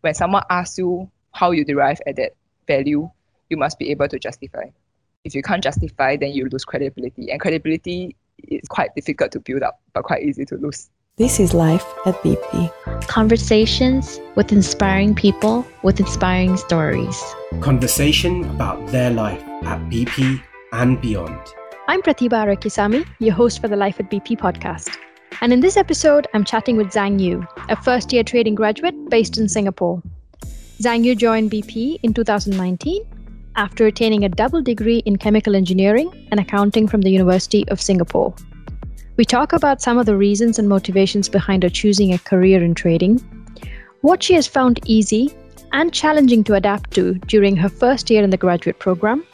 when someone asks you how you derive at that value, you must be able to justify. If you can't justify, then you lose credibility. And credibility is quite difficult to build up, but quite easy to lose. This is Life at BP. Conversations with inspiring people with inspiring stories. Conversation about their life at BP and beyond. I'm Pratibha Arakisami, your host for the Life at BP podcast. And in this episode, I'm chatting with Zhang Yu, a first year trading graduate based in Singapore. Zhang Yu joined BP in 2019 after attaining a double degree in chemical engineering and accounting from the University of Singapore. We talk about some of the reasons and motivations behind her choosing a career in trading, what she has found easy and challenging to adapt to during her first year in the graduate program,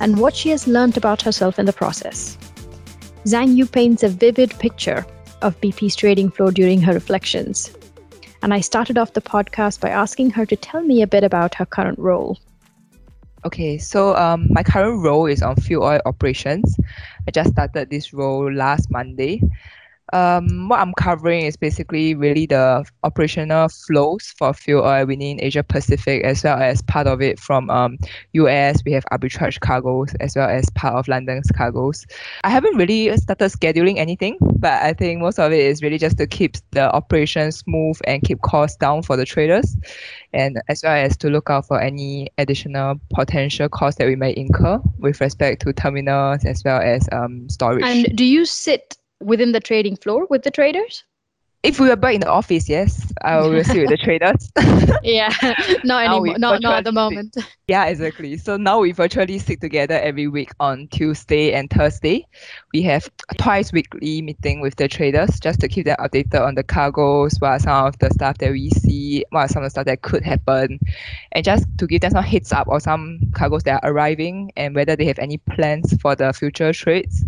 and what she has learned about herself in the process. Zhang Yu paints a vivid picture of BP's trading flow during her reflections. And I started off the podcast by asking her to tell me a bit about her current role. Okay, so um, my current role is on fuel oil operations. I just started this role last Monday. Um, what I'm covering is basically really the operational flows for fuel oil within Asia Pacific, as well as part of it from um, US. We have arbitrage cargoes as well as part of London's cargoes. I haven't really started scheduling anything, but I think most of it is really just to keep the operation smooth and keep costs down for the traders, and as well as to look out for any additional potential costs that we may incur with respect to terminals as well as um, storage. And do you sit within the trading floor with the traders? If we were back in the office, yes, I will see with the traders. yeah, not anymore. Not, not at the moment. Yeah, exactly. So now we virtually sit together every week on Tuesday and Thursday. We have twice weekly meeting with the traders just to keep them updated on the cargoes, what are some of the stuff that we see, what are some of the stuff that could happen, and just to give them some heads up or some cargoes that are arriving and whether they have any plans for the future trades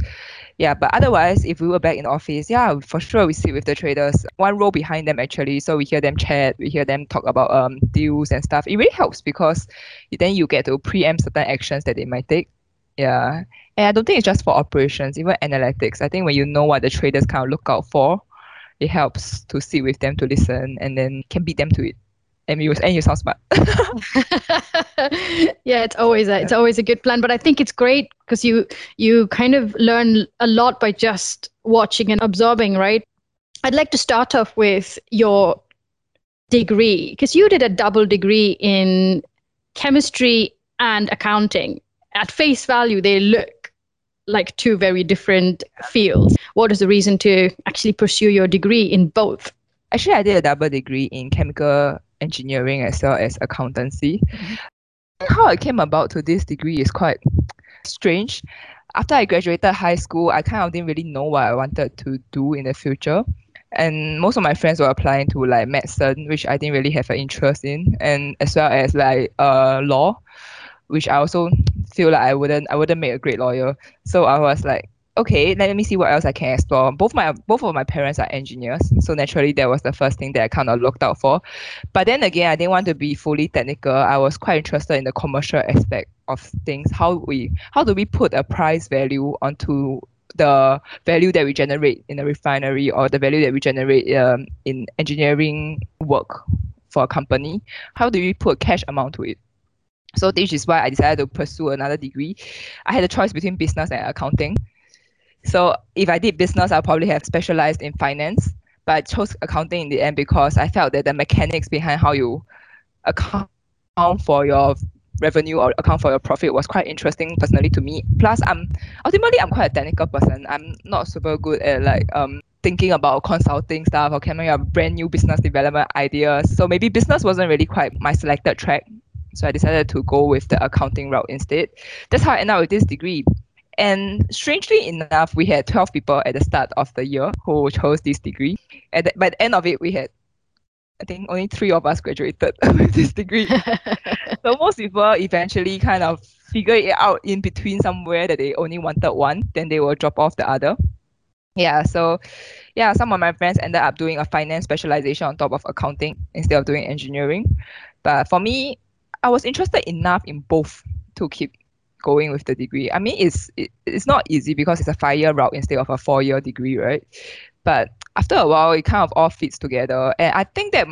yeah but otherwise if we were back in the office yeah for sure we sit with the traders one row behind them actually. So we hear them chat we hear them talk about um deals and stuff. It really helps because then you get to preempt certain actions that they might take. Yeah. And i don't think it's just for operations even analytics. I think when you know what the traders kind of look out for it helps to sit with them to listen and then can beat them to it and you and you sound smart. yeah, it's always a, it's always a good plan. But I think it's great because you you kind of learn a lot by just watching and absorbing, right? I'd like to start off with your degree because you did a double degree in chemistry and accounting. At face value, they look like two very different fields. What is the reason to actually pursue your degree in both? Actually, I did a double degree in chemical engineering as well as accountancy. Mm-hmm. How I came about to this degree is quite strange. After I graduated high school, I kind of didn't really know what I wanted to do in the future. And most of my friends were applying to like medicine, which I didn't really have an interest in, and as well as like uh law, which I also feel like I wouldn't I wouldn't make a great lawyer. So I was like, okay, let me see what else I can explore. Both my both of my parents are engineers, so naturally that was the first thing that I kind of looked out for. But then again, I didn't want to be fully technical. I was quite interested in the commercial aspect of things. How we how do we put a price value onto the value that we generate in a refinery or the value that we generate um, in engineering work for a company? How do we put a cash amount to it? So this is why I decided to pursue another degree. I had a choice between business and accounting. So if I did business, I'll probably have specialized in finance. But I chose accounting in the end because I felt that the mechanics behind how you account for your revenue or account for your profit was quite interesting personally to me. Plus, I'm ultimately I'm quite a technical person. I'm not super good at like um thinking about consulting stuff or coming up brand new business development ideas. So maybe business wasn't really quite my selected track. So I decided to go with the accounting route instead. That's how I ended up with this degree. And strangely enough, we had 12 people at the start of the year who chose this degree. At the, by the end of it, we had, I think, only three of us graduated with this degree. so most people eventually kind of figure it out in between somewhere that they only wanted one, then they will drop off the other. Yeah, so yeah, some of my friends ended up doing a finance specialization on top of accounting instead of doing engineering. But for me, I was interested enough in both to keep going with the degree. I mean, it's it, it's not easy because it's a five year route instead of a four year degree, right? But after a while, it kind of all fits together, and I think that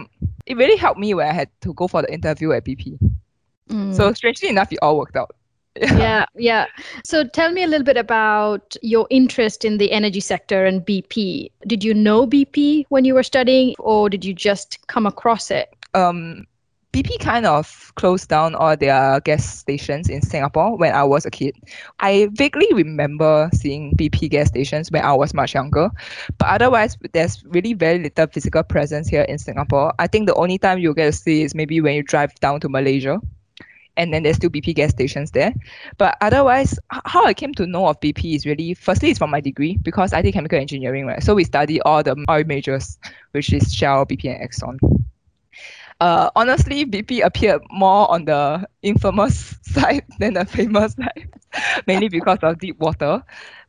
it really helped me when I had to go for the interview at BP. Mm. So strangely enough, it all worked out. yeah, yeah. So tell me a little bit about your interest in the energy sector and BP. Did you know BP when you were studying, or did you just come across it? Um, BP kind of closed down all their gas stations in Singapore when I was a kid. I vaguely remember seeing BP gas stations when I was much younger, but otherwise, there's really very little physical presence here in Singapore. I think the only time you get to see is maybe when you drive down to Malaysia and then there's still BP gas stations there. But otherwise, how I came to know of BP is really firstly it's from my degree because I did chemical engineering, right? So we study all the oil majors, which is Shell, BP, and Exxon. Uh, honestly, BP appeared more on the infamous side than the famous side, mainly because of Deepwater.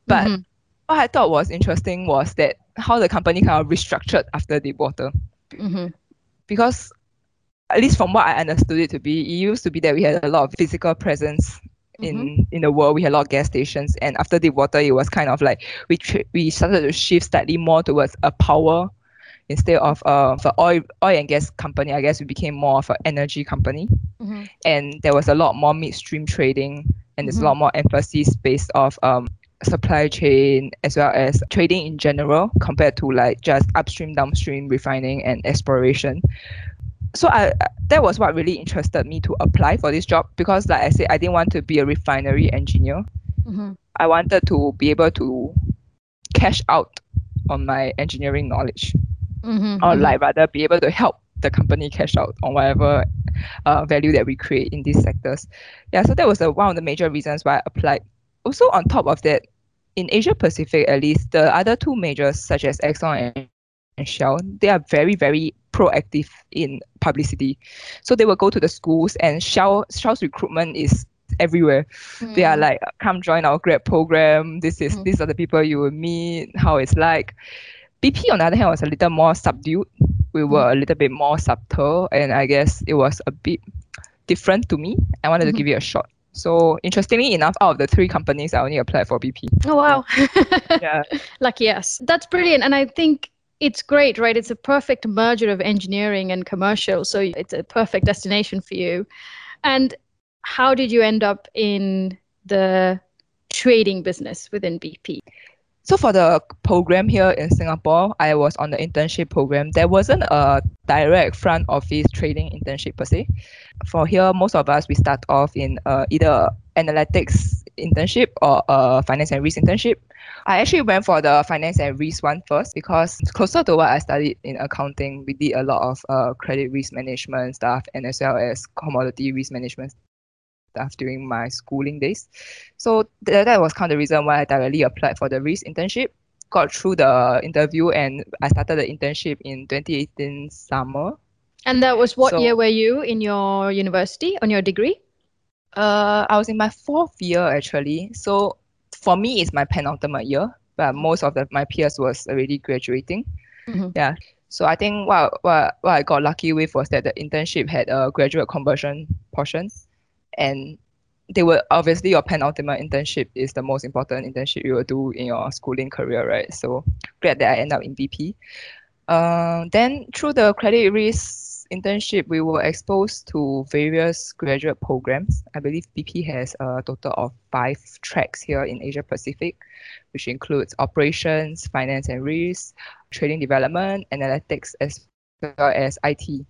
But mm-hmm. what I thought was interesting was that how the company kind of restructured after Deepwater. Mm-hmm. Because at least from what I understood it to be, it used to be that we had a lot of physical presence in mm-hmm. in the world. We had a lot of gas stations, and after Deepwater, it was kind of like we tr- we started to shift slightly more towards a power instead of uh for oil oil and gas company. I guess we became more of an energy company, mm-hmm. and there was a lot more midstream trading, and there's mm-hmm. a lot more emphasis based off um supply chain as well as trading in general compared to like just upstream downstream refining and exploration so I that was what really interested me to apply for this job because like I said I didn't want to be a refinery engineer. Mm-hmm. I wanted to be able to cash out on my engineering knowledge mm-hmm. or like rather be able to help the company cash out on whatever uh, value that we create in these sectors. Yeah, so that was one of the major reasons why I applied. Also on top of that, in Asia Pacific at least, the other two majors such as Exxon and and Shell, they are very, very proactive in publicity. So they will go to the schools and Shell Shell's recruitment is everywhere. Mm. They are mm. like, come join our grad program. This is mm. these are the people you will meet, how it's like. BP on the other hand was a little more subdued. We were mm. a little bit more subtle and I guess it was a bit different to me. I wanted mm-hmm. to give it a shot. So interestingly enough, out of the three companies, I only applied for BP. Oh wow! yeah, lucky us. That's brilliant, and I think it's great, right? It's a perfect merger of engineering and commercial. So it's a perfect destination for you. And how did you end up in the trading business within BP? So for the program here in Singapore, I was on the internship program. There wasn't a direct front office trading internship per se. For here, most of us we start off in uh, either analytics internship or a finance and risk internship. I actually went for the finance and risk one first because closer to what I studied in accounting, we did a lot of uh, credit risk management stuff and as well as commodity risk management stuff during my schooling days. So th- that was kind of the reason why I directly applied for the risk internship. Got through the interview and I started the internship in 2018 summer. And that was what so, year were you in your university on your degree? Uh, I was in my fourth year actually. So for me it's my penultimate year, but most of the, my peers was already graduating. Mm-hmm. Yeah. So I think what, what what I got lucky with was that the internship had a graduate conversion portion, and they were obviously your penultimate internship is the most important internship you will do in your schooling career, right? So glad that I end up in BP. Uh, then through the credit risk internship, we were exposed to various graduate programs. I believe BP has a total of five tracks here in Asia Pacific, which includes operations, finance and risk, trading development, analytics, as well as IT.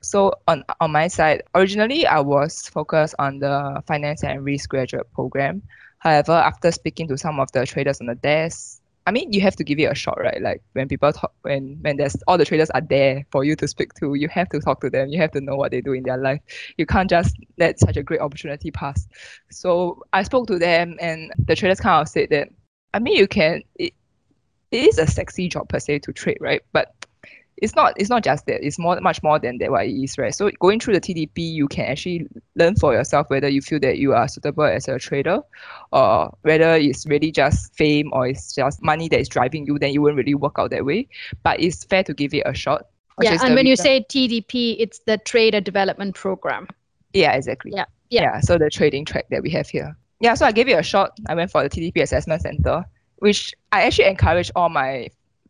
So on, on my side, originally I was focused on the finance and risk graduate program. However, after speaking to some of the traders on the desk, I mean, you have to give it a shot, right? Like when people talk, when when there's all the traders are there for you to speak to, you have to talk to them. You have to know what they do in their life. You can't just let such a great opportunity pass. So I spoke to them, and the traders kind of said that, I mean, you can. It, it is a sexy job per se to trade, right? But it's not it's not just that it's more much more than that what it is right? So going through the tdp you can actually learn for yourself whether you feel that you are suitable as a trader or whether it's really just fame or it's just money that is driving you then you won't really work out that way. But it's fair to give it a shot yeah and when reason. you say tdp it's the trader development program. Yeah exactly. Yeah yeah, yeah so the trading track that we have here. Yeah, so I gave it a shot. I went for the TDP assessment center, which I actually encourage all my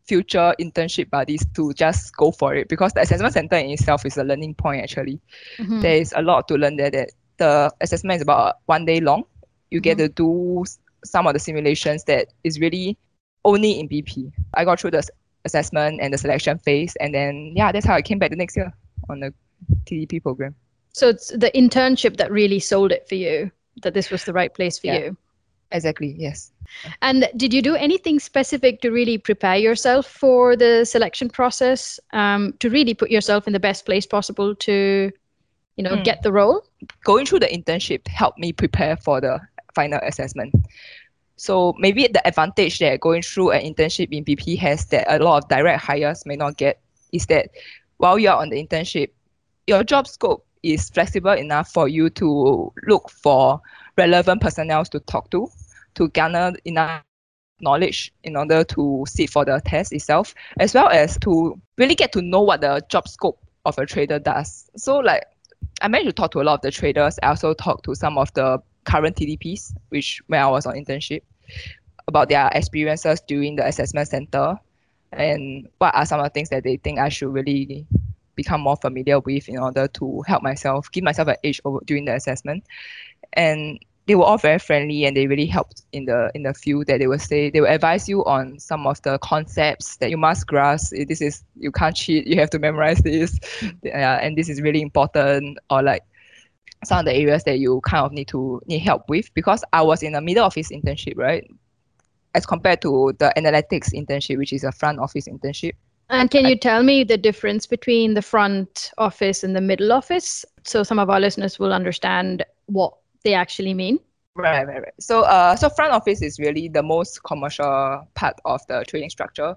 future internship buddies to just go for it because the assessment center in itself is a learning point actually. Mhm. There is a lot to learn there that the assessment is about one day long. You get Mhm. to do some of the simulations that is really only in BP. I got through the assessment and the selection phase and then yeah, that's how I came back the next year on the TDP program. So it's the internship that really sold it for you, that this was the right place for Yeah. you. Exactly, yes. And did you do anything specific to really prepare yourself for the selection process, um, to really put yourself in the best place possible to, you know, Mm. get the role? going through the internship helped me prepare for the final assessment. So maybe the advantage that going through an internship in BP has that a lot of direct hires may not get is that while you're on the internship, your job scope is flexible enough for you to look for relevant personnel to talk to, to garner enough knowledge in order to sit for the test itself, as well as to really get to know what the job scope of a trader does. So like I managed to talk to a lot of the traders. I also talked to some of the current TDPs, which when I was on internship, about their experiences during the assessment center and what are some of the things that they think I should really become more familiar with in order to help myself, give myself an edge over during the assessment. And they were all very friendly and they really helped in the in the field that they will say they will advise you on some of the concepts that you must grasp. Eh, This is you can't cheat, you have to memorize this. Yeah, and this is really important or like some of the areas that you kind of need to need help with because I was in a middle office internship, right? As compared to the analytics internship, which is a front office internship. And can you tell me the difference between the front office and the middle office so some of our listeners will understand what they actually mean? Right, right, right. So, uh, so front office is really the most commercial part of the trading structure.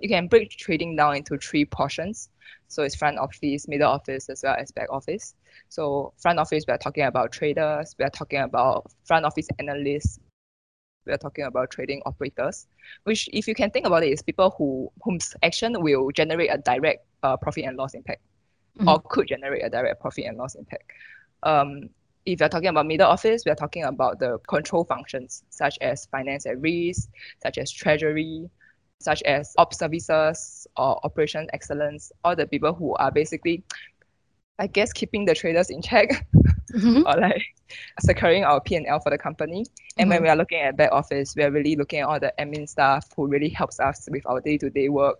You can break trading down into three portions. So it's front office, middle office, as well as back office. So front office, we are talking about traders. We are talking about front office analysts. We are talking about trading operators, which, if you can think about it, is people who whose action will generate a direct uh, profit and loss impact, or could generate a direct profit and loss impact. Um, if you're talking about middle office, we're talking about the control functions such as finance and risk, such as treasury, such as ops services or operation excellence, all the people who are basically, I guess, keeping the traders in check Mhm. or like securing our P&L for the company. And when Mhm. we are looking at back office, we are really looking at all the admin staff who really helps us with our day-to-day work.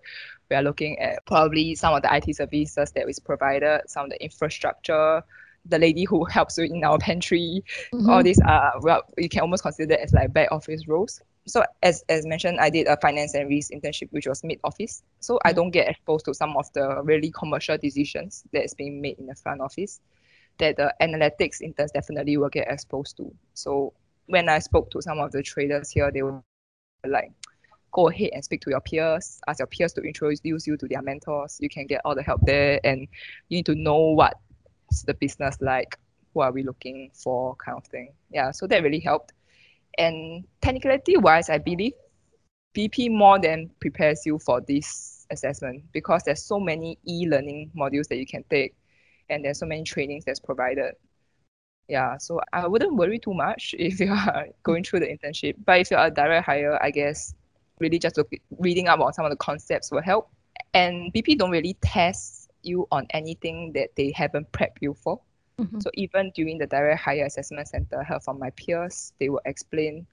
We are looking at probably some of the IT services that is provided, some of the infrastructure, the lady who helps you in our pantry. All Mhm. these are well, you can almost consider as like back office roles. So as as mentioned, I did a finance and risk internship, which was mid office. So I Mm. don't get exposed to some of the really commercial decisions that is being made in the front office that the analytics interns definitely will get exposed to. So when I spoke to some of the traders here, they were like, go ahead and speak to your peers, ask your peers to introduce you to their mentors. You can get all the help there and you need to know the business like, who are we looking for kind of thing. Yeah, so that really helped. And technicality wise, I believe BP more than prepares you for this assessment because there's so many e-learning modules that you can take and there's so many trainings that's provided. Yeah, so I wouldn't worry too much if you are going through the internship. But if you're a direct hire, I guess really just look, reading up on some of the concepts will help. And BP don't really test you on anything that they haven't prepped you for. Mhm. So even during the direct hire assessment center, I heard from my peers, they will explain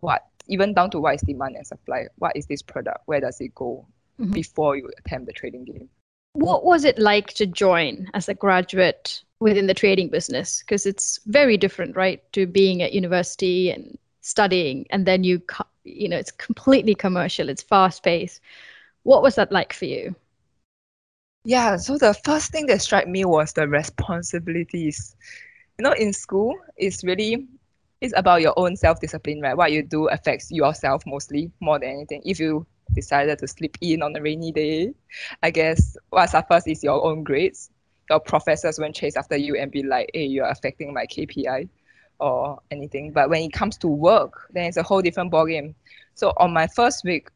what, even down to what is demand and supply, what is this product, where does it go Mhm. before you attempt the trading game. What was it like to join as a graduate within the trading business? Because it's very different, right, to being at university and studying, and then you, you know, it's completely commercial, it's fast paced. What was that like for you? Yeah, so the first thing that struck me was the responsibilities. You know, in school, it's really it's about your own self-discipline, right? What you do affects yourself mostly more than anything. If you decided to sleep in on a rainy day, I guess what suffers is your own grades. Your professors won't chase after you and be like, hey, you're affecting my KPI or anything. But when it comes to work, then it's a whole different ballgame. So on my first week,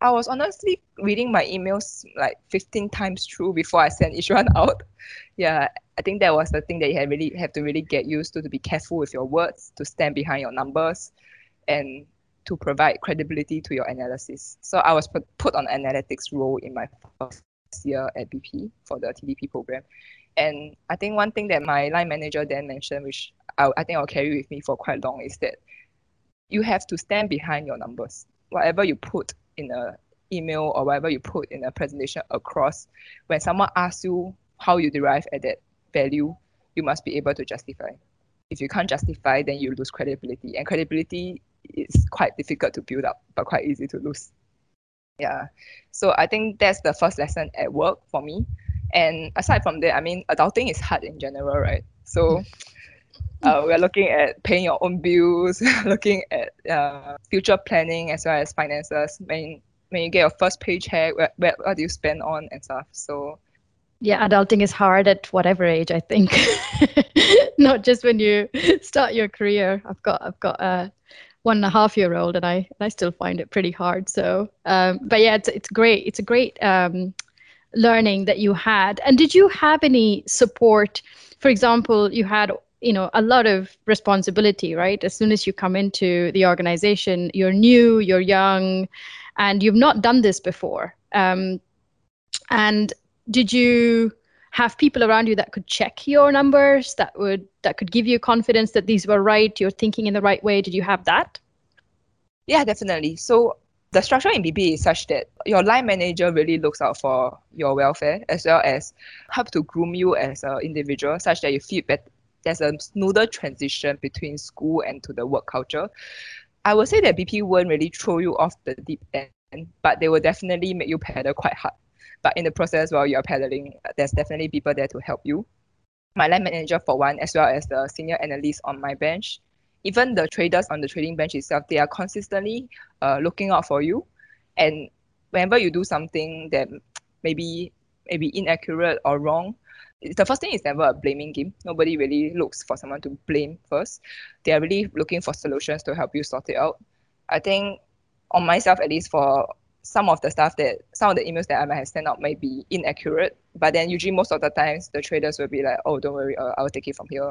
I was honestly reading my emails like 15 times through before I sent each one out. Yeah, I think that was the thing that you had really have to really get used to to be careful with your words, to stand behind your numbers, and to provide credibility to your analysis. So I was put, on analytics role in my first year at BP for the TDP program. And I think one thing that my line manager then mentioned, which I, I think I'll carry with me for quite long, is that you have to stand behind your numbers. Whatever you put in a email or whatever you put in a presentation across, when someone asks you how you derive at that value, you must be able to justify. If you can't justify, then you lose credibility. And credibility is quite difficult to build up, but quite easy to lose. Yeah. So I think that's the first lesson at work for me. And aside from that, I mean, adulting is hard in general, right? So mm. Uh, we're looking at paying your own bills, looking at uh, future planning as well as finances. When when you get your first paycheck, where, where, what do you spend on and stuff? So yeah, adulting is hard at whatever age, I think. Not just when you start your career. I've got I've got a one and a half year old, and I and I still find it pretty hard. So, um, but yeah, it's it's great. It's a great um, learning that you had. And did you have any support? For example, you had you know a lot of responsibility right? As soon as you come into the organization you're new you're young and you've not done this before. Um, and did you have people around you that could check your numbers that would that could give you confidence that these were right you're thinking in the right way? Did you have that? Yeah definitely. So the structure in BP is such that your line manager really looks out for your welfare as well as help to groom you as an individual such that you feel better there's a smoother transition between school and to the work culture. I would say that BP won't really throw you off the deep end, but they will definitely make you pedal quite hard. But in the process while you're pedaling, there's definitely people there to help you. My line manager for one, as well as the senior analyst on my bench, even the traders on the trading bench itself, they are consistently uh, looking out for you. And whenever you do something that maybe maybe inaccurate or wrong, the first thing is never a blaming game. Nobody really looks for someone to blame first. They are really looking for solutions to help you sort it out. I think on myself, at least for some of the stuff that some of the emails that I might have sent out may be inaccurate, but then usually most of the times the traders will be like, "Oh, don't worry, uh, I will take it from here,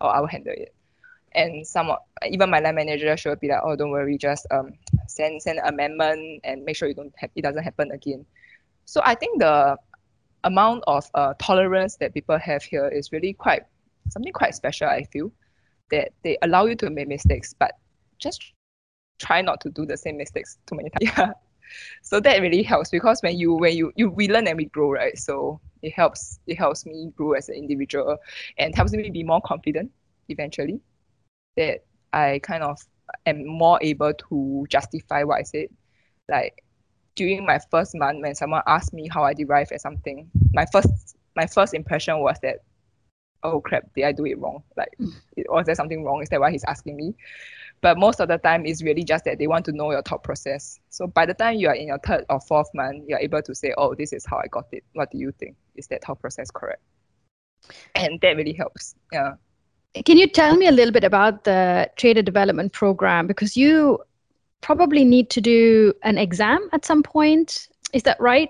or I will handle it." And some even my line manager should be like, "Oh, don't worry, just um send send an amendment and make sure you don't it doesn't happen again." So I think the amount of uh, tolerance that people have here is really quite something quite special. I feel that they allow you to make mistakes, but just try not to do the same mistakes too many times. Yeah. So that really helps because when you when you, you we learn and we grow, right? So it helps it helps me grow as an individual and helps me be more confident eventually. That I kind of am more able to justify what I said. Like during my first month when someone asked me how I derive at something, my first my first impression was that, oh crap, did I do it wrong? Like, mm. was there something wrong? Is that why he's asking me? But most of the time, it's really just that they want to know your thought process. So by the time you are in your third or fourth month, you're able to say, oh, this is how I got it. What do you think? Is that thought process correct? And that really helps. Yeah. Can you tell me a little bit about the trader development program? Because you probably need to do an exam at some point. Is that right?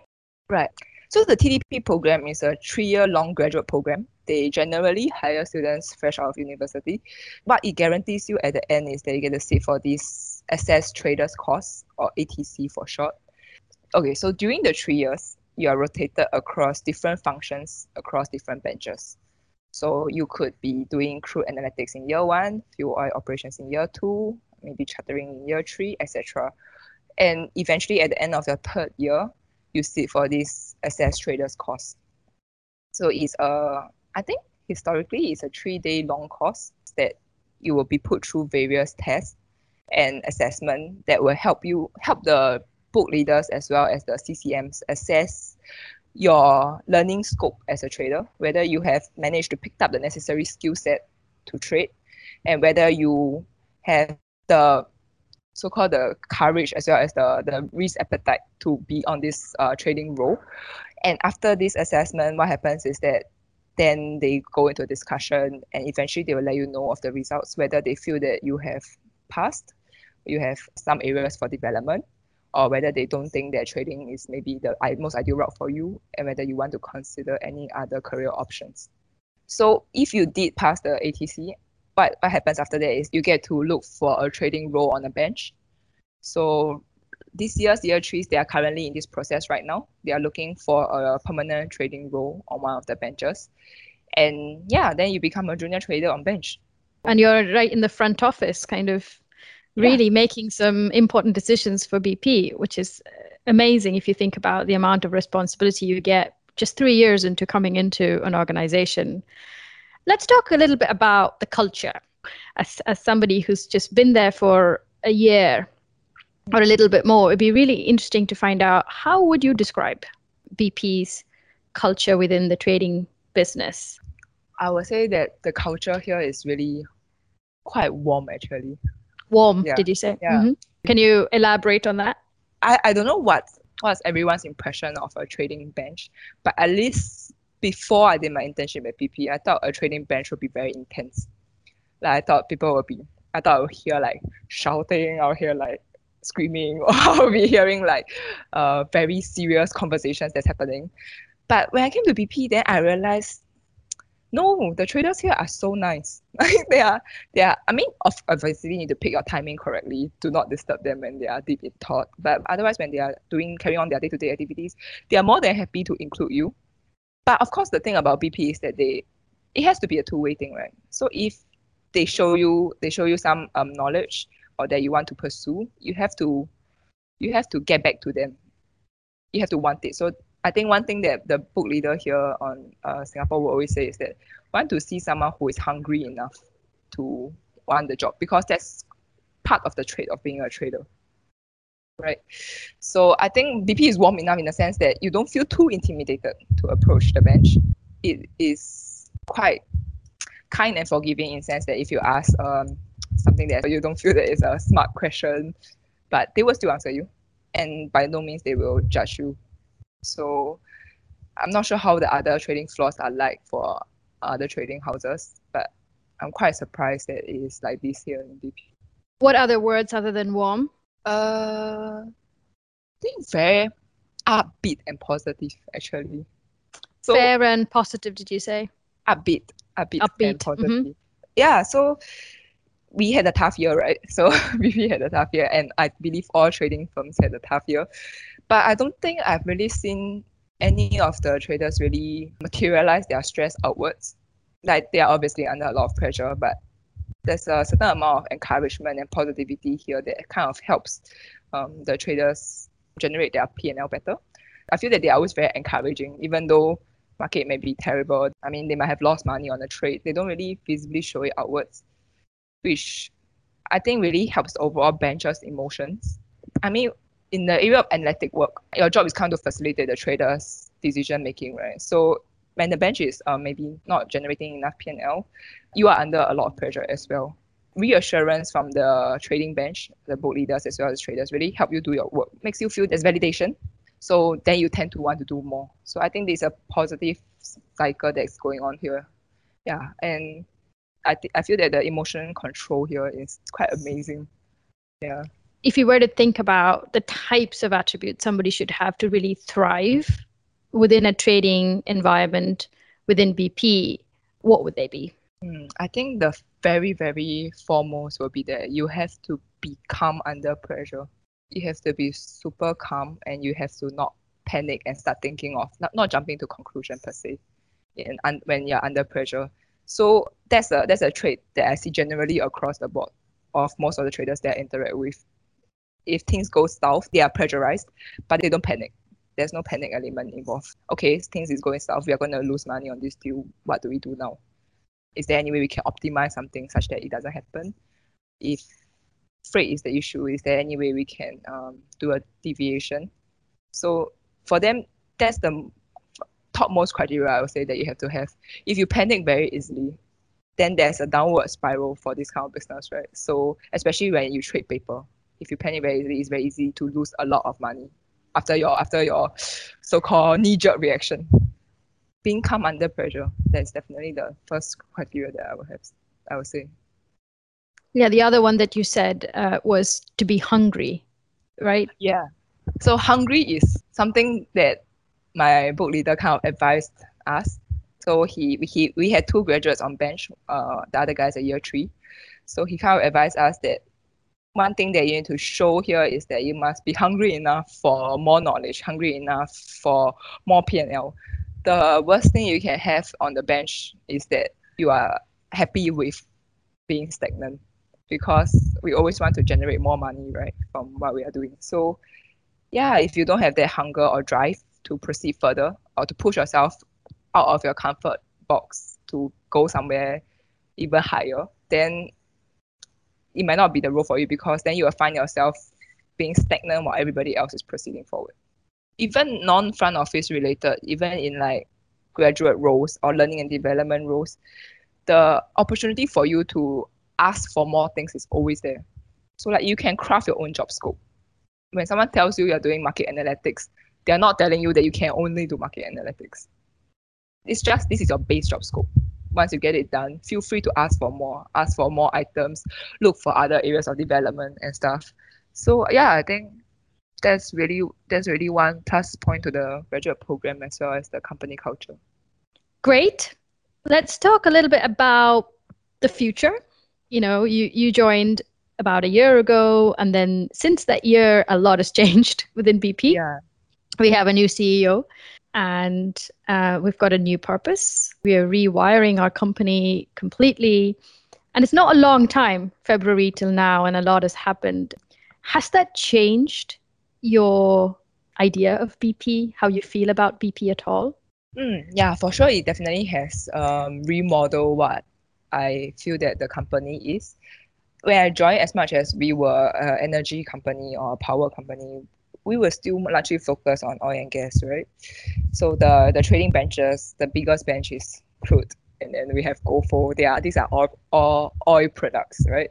Right. So the TDP program is a three-year long graduate program. They generally hire students fresh out of university. What it guarantees you at the end is that you get to sit for this Assess Traders course, or ATC for short. Okay, so during the three years, you are rotated across different functions across different benches. So you could be doing crude analytics in year one, fuel oil operations in year two, maybe chartering in year three, etc. And eventually, at the end of your third year, you sit for this assess traders course. So it's a, I think historically it's a three-day long course that you will be put through various tests and assessment that will help you help the book leaders as well as the CCMs assess your learning scope as a trader, whether you have managed to pick up the necessary skill set to trade, and whether you have the so-called the courage as well as the, the risk appetite to be on this uh, trading role. And after this assessment, what happens is that then they go into a discussion and eventually they will let you know of the results, whether they feel that you have passed, you have some areas for development, or whether they don't think that trading is maybe the most ideal route for you, and whether you want to consider any other career options. So if you did pass the ATC, what, what happens after that is you get to look for a trading role on a bench. So this year's year threes, they are currently in this process right now. They are looking for a permanent trading role on one of the benches. And yeah, then you become a junior trader on bench. And you're right in the front office, kind of really yeah. making some important decisions for BP, which is amazing if you think about the amount of responsibility you get just three years into coming into an organization. Let's talk a little bit about the culture. As, as somebody who's just been there for a year or a little bit more, it'd be really interesting to find out how would you describe BP's culture within the trading business? I would say that the culture here is really quite warm actually. Warm, yeah. did you say? Yeah. Mm-hmm. Can you elaborate on that? I, I don't know what what's everyone's impression of a trading bench, but at least before I did my internship at BP, I thought a trading bench would be very intense. Like I thought people would be, I thought I would hear like shouting, I would hear like screaming, or I would be hearing like uh, very serious conversations that's happening. But when I came to BP, then I realized no, the traders here are so nice. they are, they are. I mean, obviously you need to pick your timing correctly. Do not disturb them when they are deep in thought. But otherwise, when they are doing carrying on their day-to-day activities, they are more than happy to include you. But of course, the thing about BP is that they, it has to be a two-way thing, right? So if they show you, they show you some um, knowledge or that you want to pursue, you have to, you have to get back to them. You have to want it. So I think one thing that the book leader here on uh, Singapore will always say is that want to see someone who is hungry enough to want the job because that's part of the trade of being a trader. Right. So I think BP is warm enough in the sense that you don't feel too intimidated to approach the bench. It is quite kind and forgiving in sense that if you ask um, something that you don't feel that is a smart question, but they will still answer you. And by no means they will judge you so I'm not sure how the other trading floors are like for other trading houses, but I'm quite surprised that it is like this here in BP. What other words other than warm? Uh, I think very upbeat and positive actually. So, Fair and positive, did you say? Upbeat, upbeat, upbeat. and positive. Mm-hmm. Yeah, so we had a tough year, right? So we had a tough year, and I believe all trading firms had a tough year. But I don't think I've really seen any of the traders really materialize their stress outwards. Like they are obviously under a lot of pressure, but there's a certain amount of encouragement and positivity here that kind of helps um, the traders generate their P&L better. I feel that they are always very encouraging, even though market may be terrible. I mean, they might have lost money on the trade. They don't really visibly show it outwards, which I think really helps overall bench's emotions. I mean, in the area of analytic work, your job is kind of facilitate the trader's decision making, right? So when the bench is uh, maybe not generating enough P&L, you are under a lot of pressure as well. Reassurance from the trading bench, the book leaders as well as traders, really help you do your work. Makes you feel there's validation. So then you tend to want to do more. So I think there's a positive cycle that's going on here. Yeah, and I th- I feel that the emotion control here is quite amazing. Yeah if you were to think about the types of attributes somebody should have to really thrive within a trading environment within BP, what would they be? Mm, I think the very, very foremost will be that you have to be calm under pressure. You have to be super calm and you have to not panic and start thinking of not, not jumping to conclusion per se un, when you're under pressure. So that's a that's a trait that I see generally across the board of most of the traders that I interact with if things go south, they are pressurized, but they don't panic. There's no panic element involved. Okay, things is going south. We are going to lose money on this deal. What do we do now? Is there any way we can optimize something such that it doesn't happen? If freight is the issue, is there any way we can um, do a deviation? So for them, that's the topmost criteria I would say that you have to have. If you panic very easily, then there's a downward spiral for this kind of business, right? So especially when you trade paper, if you panic very easily, it's very easy to lose a lot of money after your after your so-called knee-jerk reaction. Being calm under pressure, that's definitely the first criteria that I would have I would say. Yeah, the other one that you said uh, was to be hungry, right? Yeah, So hungry is something that my book leader kind of advised us. So he he we had two graduates on bench. Uh, the other guys are year three. So he kind of advised us that one thing that you need to show here is that you must be hungry enough for more knowledge, hungry enough for more P&L. The worst thing you can have on the bench is that you are happy with being stagnant because we always want to generate more money, right, from what we are doing. So, yeah, if you don't have that hunger or drive to proceed further or to push yourself out of your comfort box to go somewhere even higher, then it might not be the role for you because then you will find yourself being stagnant while everybody else is proceeding forward. Even non front office related, even in like graduate roles or learning and development roles, the opportunity for you to ask for more things is always there. So like you can craft your own job scope. When someone tells you you're doing market analytics, they're not telling you that you can only do market analytics. It's just this is your base job scope once you get it done, feel free to ask for more, ask for more items, look for other areas of development and stuff. So yeah, I think that's really that's really one plus point to the graduate program as well as the company culture. Great. Let's talk a little bit about the future. You know, you you joined about a year ago, and then since that year, a lot has changed within BP. Yeah. We have a new CEO and uh, we've got a new purpose. We are rewiring our company completely. And it's not a long time, February till now, and a lot has happened. Has that changed your idea of BP, how you feel about BP at all? Mm, yeah, for sure, it definitely has um, remodeled what I feel that the company is. When I joined, as much as we were an energy company or a power company, we were still largely focused on oil and gas, right? So the the trading benches, the biggest bench is crude, and then we have GOFO. They are these are all, all oil products, right?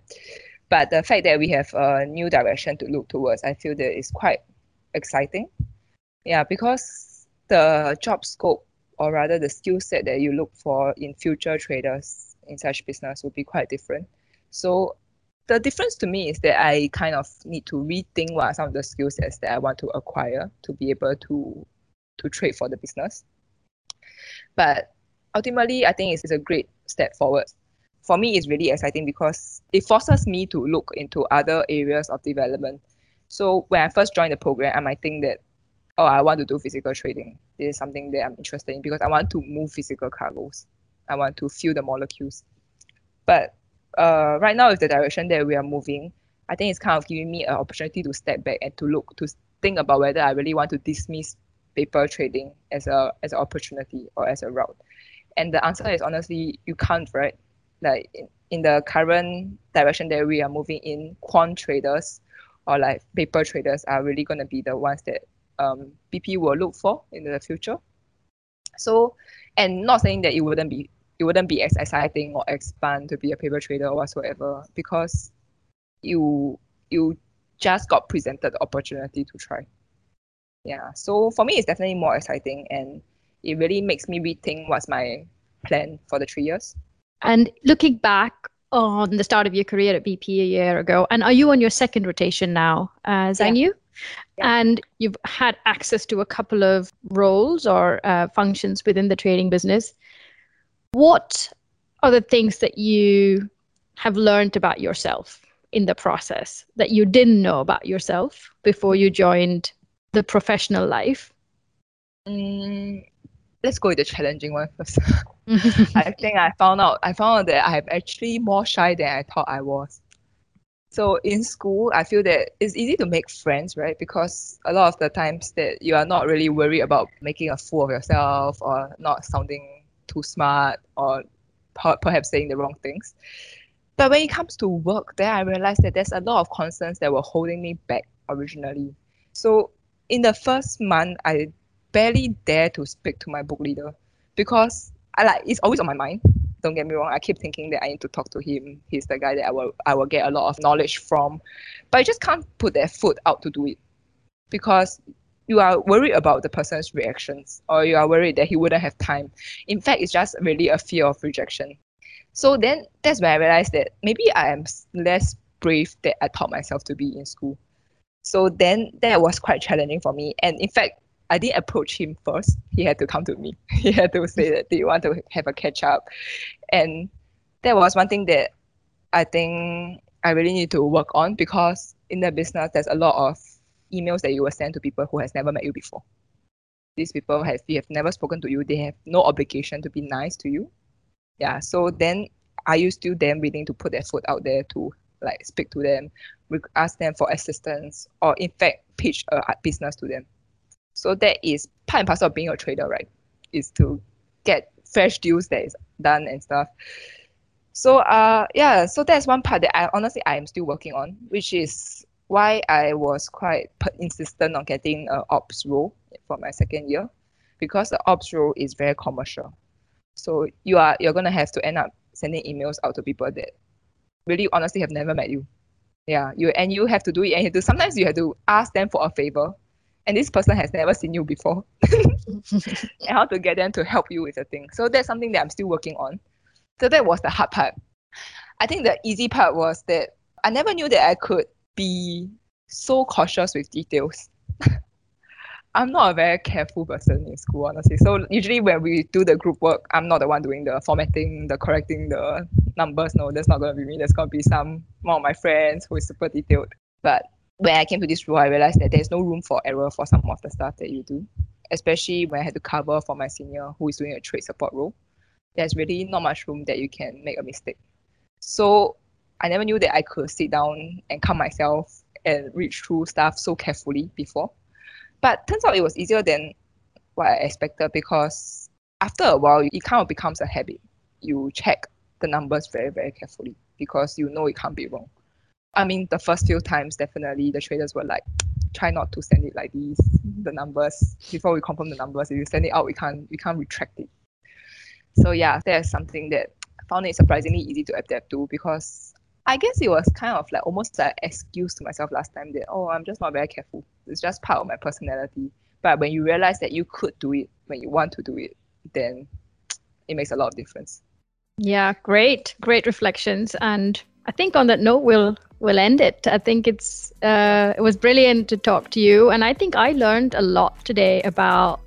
But the fact that we have a new direction to look towards, I feel that is quite exciting. Yeah, because the job scope, or rather the skill set that you look for in future traders in such business will be quite different. So the difference to me is that I kind of need to rethink what are some of the skill sets that I want to acquire to be able to to trade for the business. But ultimately, I think it's, it's a great step forward. For me, it's really exciting because it forces me to look into other areas of development. So when I first joined the program, I might think that, oh, I want to do physical trading. This is something that I'm interested in because I want to move physical cargoes. I want to feel the molecules. But uh, right now with the direction that we are moving, I think it's kind of giving me an opportunity to step back and to look to think about whether I really want to dismiss paper trading as a as an opportunity or as a route. And the answer is honestly you can't, right? Like in, in the current direction that we are moving in, quant traders or like paper traders are really going to be the ones that um, BP will look for in the future. So, and not saying that it wouldn't be it wouldn't be as exciting or as fun to be a paper trader or whatsoever because you you just got presented the opportunity to try. Yeah. So for me it's definitely more exciting and it really makes me rethink what's my plan for the three years. And looking back on the start of your career at BP a year ago, and are you on your second rotation now, uh, Zhang Yu? Yeah. And you've had access to a couple of roles or uh, functions within the trading business. What are the things that you have learned about yourself in the process that you didn't know about yourself before you joined the professional life? Mm, let's go with the challenging one first. I think I found out I found out that I'm actually more shy than I thought I was. So in school, I feel that it's easy to make friends, right? Because a lot of the times that you are not really worried about making a fool of yourself or not sounding too smart or perhaps saying the wrong things. But when it comes to work, then I realized that there's a lot of concerns that were holding me back originally. So in the first month, I barely dare to speak to my book leader because I like it's always on my mind. Don't get me wrong. I keep thinking that I need to talk to him. He's the guy that I will I will get a lot of knowledge from, but I just can't put that foot out to do it because you are worried about the person's reactions or you are worried that he wouldn't have time. In fact, it's just really a fear of rejection. So then that's when I realized that maybe I am less brave than I taught myself to be in school. So then that was quite challenging for me. And in fact, I didn't approach him first. He had to come to me. He had to say that, do you want to have a catch up? And that was one thing that I think I really need to work on because in the business, there's a lot of emails that you will send to people who has never met you before. These people have, you have never spoken to you. They have no obligation to be nice to you. Yeah. So then are you still then willing to put their foot out there to like speak to them, ask them for assistance, or in fact pitch a business to them? So that is part and parcel of being a trader, right? Is to get fresh deals that is done and stuff. So uh yeah, so that's one part that I honestly I am still working on, which is why I was quite insistent on getting a ops role for my second year, because the ops role is very commercial. So you are you're gonna have to end up sending emails out to people that really honestly have never met you. Yeah, you and you have to do it and you do sometimes you have to ask them for a favor and this person has never seen you before and how to get them to help you with the thing so that's something that i'm still working on so that was the hard part i think the easy part was that i never knew that i could be so cautious with details. I'm not a very careful person in school honestly. So usually when we do the group work i'm not the one doing the formatting the correcting the numbers. No that's not going to be me. That's to be some one of my friends who is super detailed. But when I came to this role, I realized that there's no room for error for some of the stuff that you do, especially when I had to cover for my senior who is doing a trade support role. There's really not much room that you can make a mistake. So I never knew that I could sit down and calm myself and read through stuff so carefully before. But turns out it was easier than what I expected because after a while, it kind of becomes a habit. You check the numbers very, very carefully because you know it can't be wrong. I mean, the first few times, definitely the traders were like, try not to send it like these, the numbers, before we confirm the numbers. If you send it out, we can't, we can't retract it. So yeah, that's something that I found it surprisingly easy to adapt to because I guess it was kind of like almost an excuse to myself last time that, oh, I'm just not very careful. It's just part of my personality. But when you realize that you could do it when you want to do it, then it makes a lot of difference. Yeah, great, great reflections. And I think on that note, we'll we'll end it. I think it's uh, it was brilliant to talk to you, and I think I learned a lot today about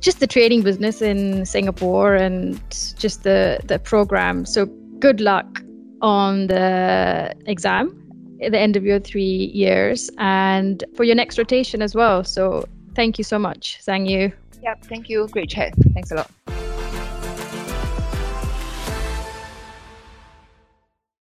just the trading business in Singapore and just the the program. So good luck on the exam at the end of your three years and for your next rotation as well. So thank you so much, Sang Yu. Yep, thank you. Great chat. Thanks a lot.